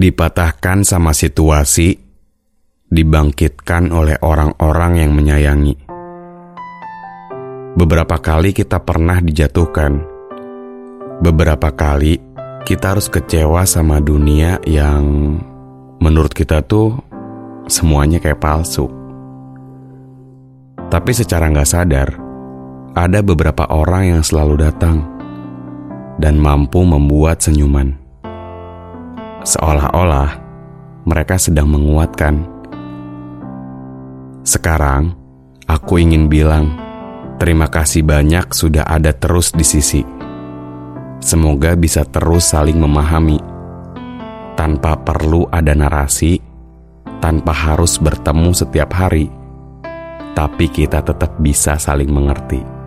Dipatahkan sama situasi, dibangkitkan oleh orang-orang yang menyayangi. Beberapa kali kita pernah dijatuhkan, beberapa kali kita harus kecewa sama dunia yang menurut kita tuh semuanya kayak palsu. Tapi secara nggak sadar, ada beberapa orang yang selalu datang dan mampu membuat senyuman seolah-olah mereka sedang menguatkan. Sekarang, aku ingin bilang terima kasih banyak sudah ada terus di sisi. Semoga bisa terus saling memahami tanpa perlu ada narasi, tanpa harus bertemu setiap hari, tapi kita tetap bisa saling mengerti.